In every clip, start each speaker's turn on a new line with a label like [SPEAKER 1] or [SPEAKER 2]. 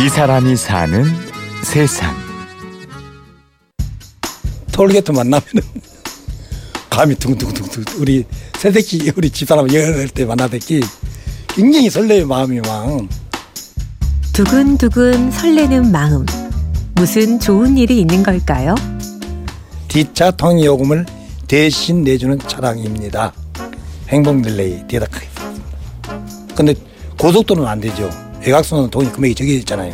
[SPEAKER 1] 이 사람이 사는 세상.
[SPEAKER 2] 톨게트 만나면은 감이 둥둥둥둥 우리 새새끼 우리 집사람 여덟 때 만나댔기 굉장히 설레요 마음이 막
[SPEAKER 3] 두근두근 설레는 마음. 무슨 좋은 일이 있는 걸까요?
[SPEAKER 2] 뒷차 통행 요금을 대신 내주는 차량입니다. 행복 크게 써있습니다. 근데 고속도로는 안 되죠. 외곽선은 돈이 금액이 적게 있잖아요.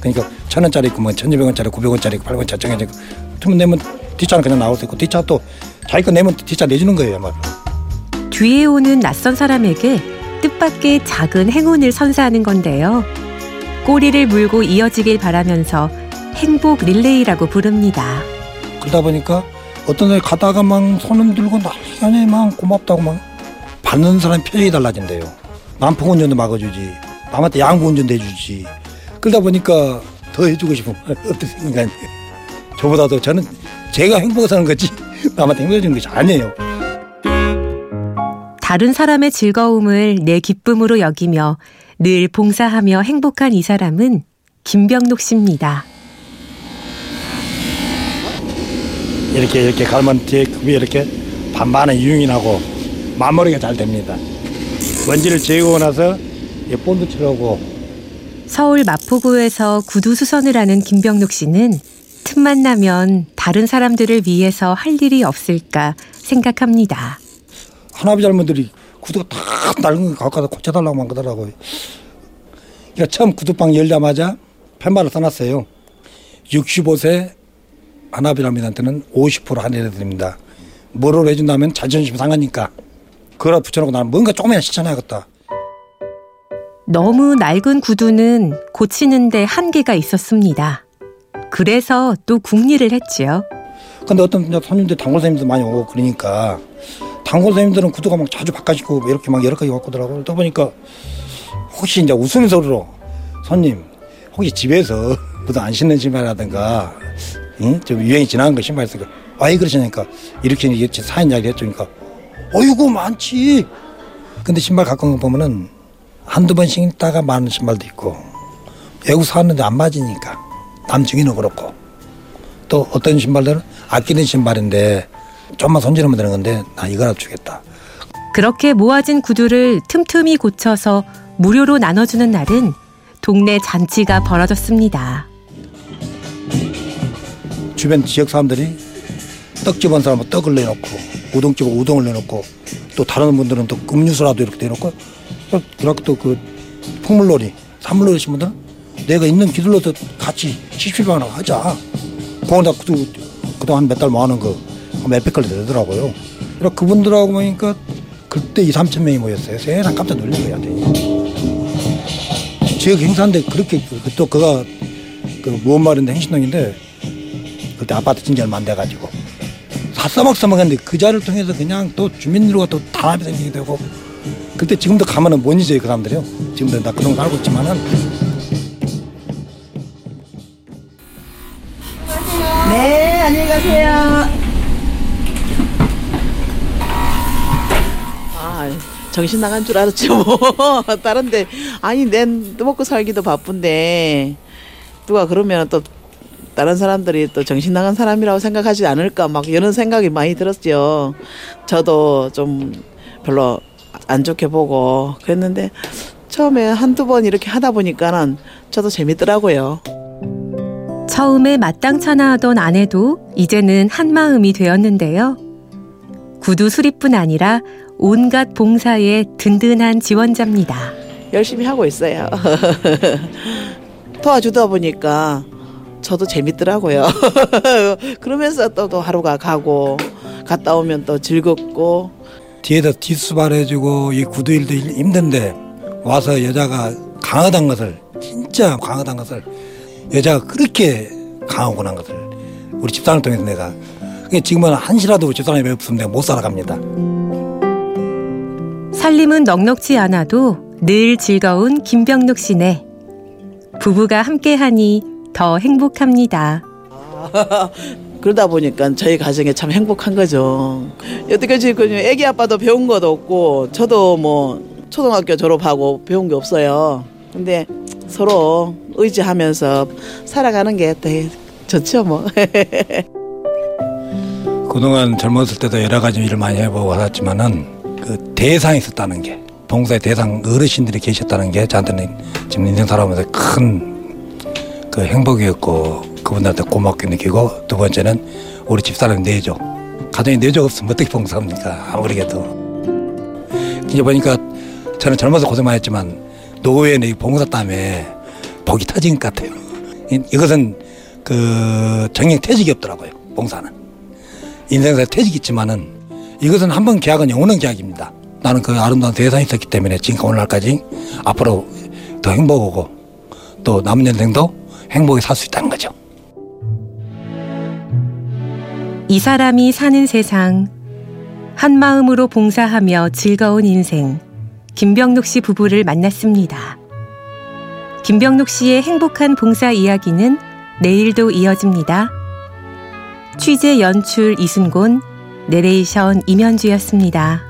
[SPEAKER 2] 그러니까 천 원짜리 있고 뭐 천이백 원짜리 구백 원짜리 팔백 원짜리 정해져 있고 투면 내면 뒷차는 그냥 나올 수 있고 뒷차 또 자기 거 내면 뒷차 내주는 거예요. 막.
[SPEAKER 3] 뒤에 오는 낯선 사람에게 뜻밖의 작은 행운을 선사하는 건데요. 꼬리를 물고 이어지길 바라면서 행복 릴레이라고 부릅니다.
[SPEAKER 2] 그러다 보니까 어떤 애 가다가 막 손을 들고 난리하네 막 고맙다고 막 받는 사람 표정이 달라진대요. 남풍 운전도 막아주지. 남한테 양보 운전도 해주지. 그러다 보니까 더 해주고 싶은 어떤 생각이 저보다도 저는 제가 행복해 사는 거지 남한테 행복해 주는 것이 아니에요.
[SPEAKER 3] 다른 사람의 즐거움을 내 기쁨으로 여기며 늘 봉사하며 행복한 이 사람은 김병록 씨입니다.
[SPEAKER 2] 이렇게 이렇게 갈면 뒤에 급이 이렇게 반반의 유용이 나고 마무리가 잘 됩니다. 먼지를 제거하고 나서 이 본드 칠하고
[SPEAKER 3] 서울 마포구에서 구두 수선을 하는 김병록 씨는 틈만 나면 다른 사람들을 위해서 할 일이 없을까 생각합니다.
[SPEAKER 2] 하나비 젊은들이 구두가 다 낡은 거 갖고 가서 고쳐달라고 만 그러더라고요. 그러니까 처음 구두방 열자마자 팻말을 써놨어요. 65세 하나비람이한테는 50% 할인해 드립니다. 뭐를 해준다면 자존심 상하니까. 그걸 붙여놓고 나는 뭔가 조금이나 실천해야겠다.
[SPEAKER 3] 너무 낡은 구두는 고치는데 한계가 있었습니다. 그래서 또 국리를 했지요.
[SPEAKER 2] 근데 어떤 손님들 단골 손님들 많이 오고 그러니까 단골 손님들은 구두가 막 자주 바꿔시고 이렇게 막 여러 가지 더라고 그러다 보니까 혹시 이제 웃음소리로 손님 혹시 집에서 구두 안 신는 신발이라든가 응? 좀 유행이 지나간 거 신발 있으니까 아이 그러시니까 이렇게 사연 이야기 해주니까 어이구 많지 근데 신발 갖고 보면은 한두 번 신다가 많은 신발도 있고 외국 사왔는데 안 맞으니까 남중이는 그렇고 또 어떤 신발들은 아끼는 신발인데 좀만 손질하면 되는 건데 나 이거라도 주겠다.
[SPEAKER 3] 그렇게 모아진 구두를 틈틈이 고쳐서 무료로 나눠주는 날은 동네 잔치가 벌어졌습니다.
[SPEAKER 2] 주변 지역 사람들이 떡집 온 사람은 떡을 내놓고 우동집은 우동을 내놓고 또 다른 분들은 또 음료수라도 이렇게 내놓고 그렇고 또그 풍물놀이 산물놀이 하신 분들은 내가 있는 기술로서 같이 시spi방 하자. 거기다 그, 그동안 몇 달 모아놓은 거 몇백 걸리 되더라고요. 그분들하고 보니까 그때 2, 3천 명이 모였어요. 세상 깜짝 놀란 거야. 지역 행사인데 그렇게 그- 또 그가 그 무언 말인데 행신동인데 그때 아파트 진지 얼마 안 돼가지고 사싸먹싸먹했는데 그 자리를 통해서 그냥 또 주민들과 또 단합이 생기게 되고 그때 지금도 가면은 못 잊어요 그 사람들이요 지금도 나 그런 거 알고 있지만은
[SPEAKER 4] 네, 안녕히 가세요. 아, 정신 나간 줄 알았죠. 뭐. 다른데 아니 낸 먹고 살기도 바쁜데 누가 그러면 또 다른 사람들이 또 정신 나간 사람이라고 생각하지 않을까 막 이런 생각이 많이 들었죠. 저도 좀 별로 안 좋게 보고 그랬는데 처음에 한두 번 이렇게 하다 보니까는 저도 재밌더라고요.
[SPEAKER 3] 처음에 마땅찮아 하던 아내도 이제는 한마음이 되었는데요. 구두 수리뿐 아니라 온갖 봉사에 든든한 지원자입니다.
[SPEAKER 4] 열심히 하고 있어요. 도와주다 보니까 저도 재밌더라고요. 그러면서 또, 또 하루가 가고 갔다 오면 또 즐겁고
[SPEAKER 2] 뒤에다 뒷수발해주고 이 구두 일도 힘든데 와서 여자가 강하다는 것을 진짜 강하다는 것을 여자가 그렇게 강하구나 것을 우리 집사람을 통해서 내가 그게 지금은 한시라도 집사람이 없으면 내가 못 살아갑니다.
[SPEAKER 3] 살림은 넉넉지 않아도 늘 즐거운 김병록 씨네. 부부가 함께하니 더 행복합니다.
[SPEAKER 4] 그러다 보니까 저희 가정에 참 행복한 거죠. 여태까지 그 애기 아빠도 배운 것도 없고 저도 뭐 초등학교 졸업하고 배운 게 없어요. 근데 서로 의지하면서 살아가는 게더 좋죠 뭐.
[SPEAKER 2] 그동안 젊었을 때도 여러 가지 일을 많이 해보고 살았지만은 그 대상이 있었다는 게 봉사의 대상 어르신들이 계셨다는 게 저한테는 지금 인생 살아오면서 큰 그 행복이었고 그분들한테 고맙게 느끼고 두 번째는 우리 집사람 내조 가정에 내조 없으면 어떻게 봉사합니까? 아무리 해도. 이제 보니까 저는 젊어서 고생 많이 했지만 노후에는 이 봉사 때문에 복이 터진 것 같아요. 이- 이것은 그 정형 퇴직이 없더라고요 봉사는. 인생에서 퇴직이 있지만은 이것은 한 번 계약은 영원한 계약입니다. 나는 그 아름다운 대상이 있었기 때문에 지금 오늘날까지 앞으로 더 행복하고 또 남은 인생도 행복히 살 수 있다는 거죠.
[SPEAKER 3] 이 사람이 사는 세상. 한 마음으로 봉사하며 즐거운 인생. 김병록 씨 부부를 만났습니다. 김병록 씨의 행복한 봉사 이야기는 내일도 이어집니다. 취재 연출 이순곤, 내레이션 임현주였습니다.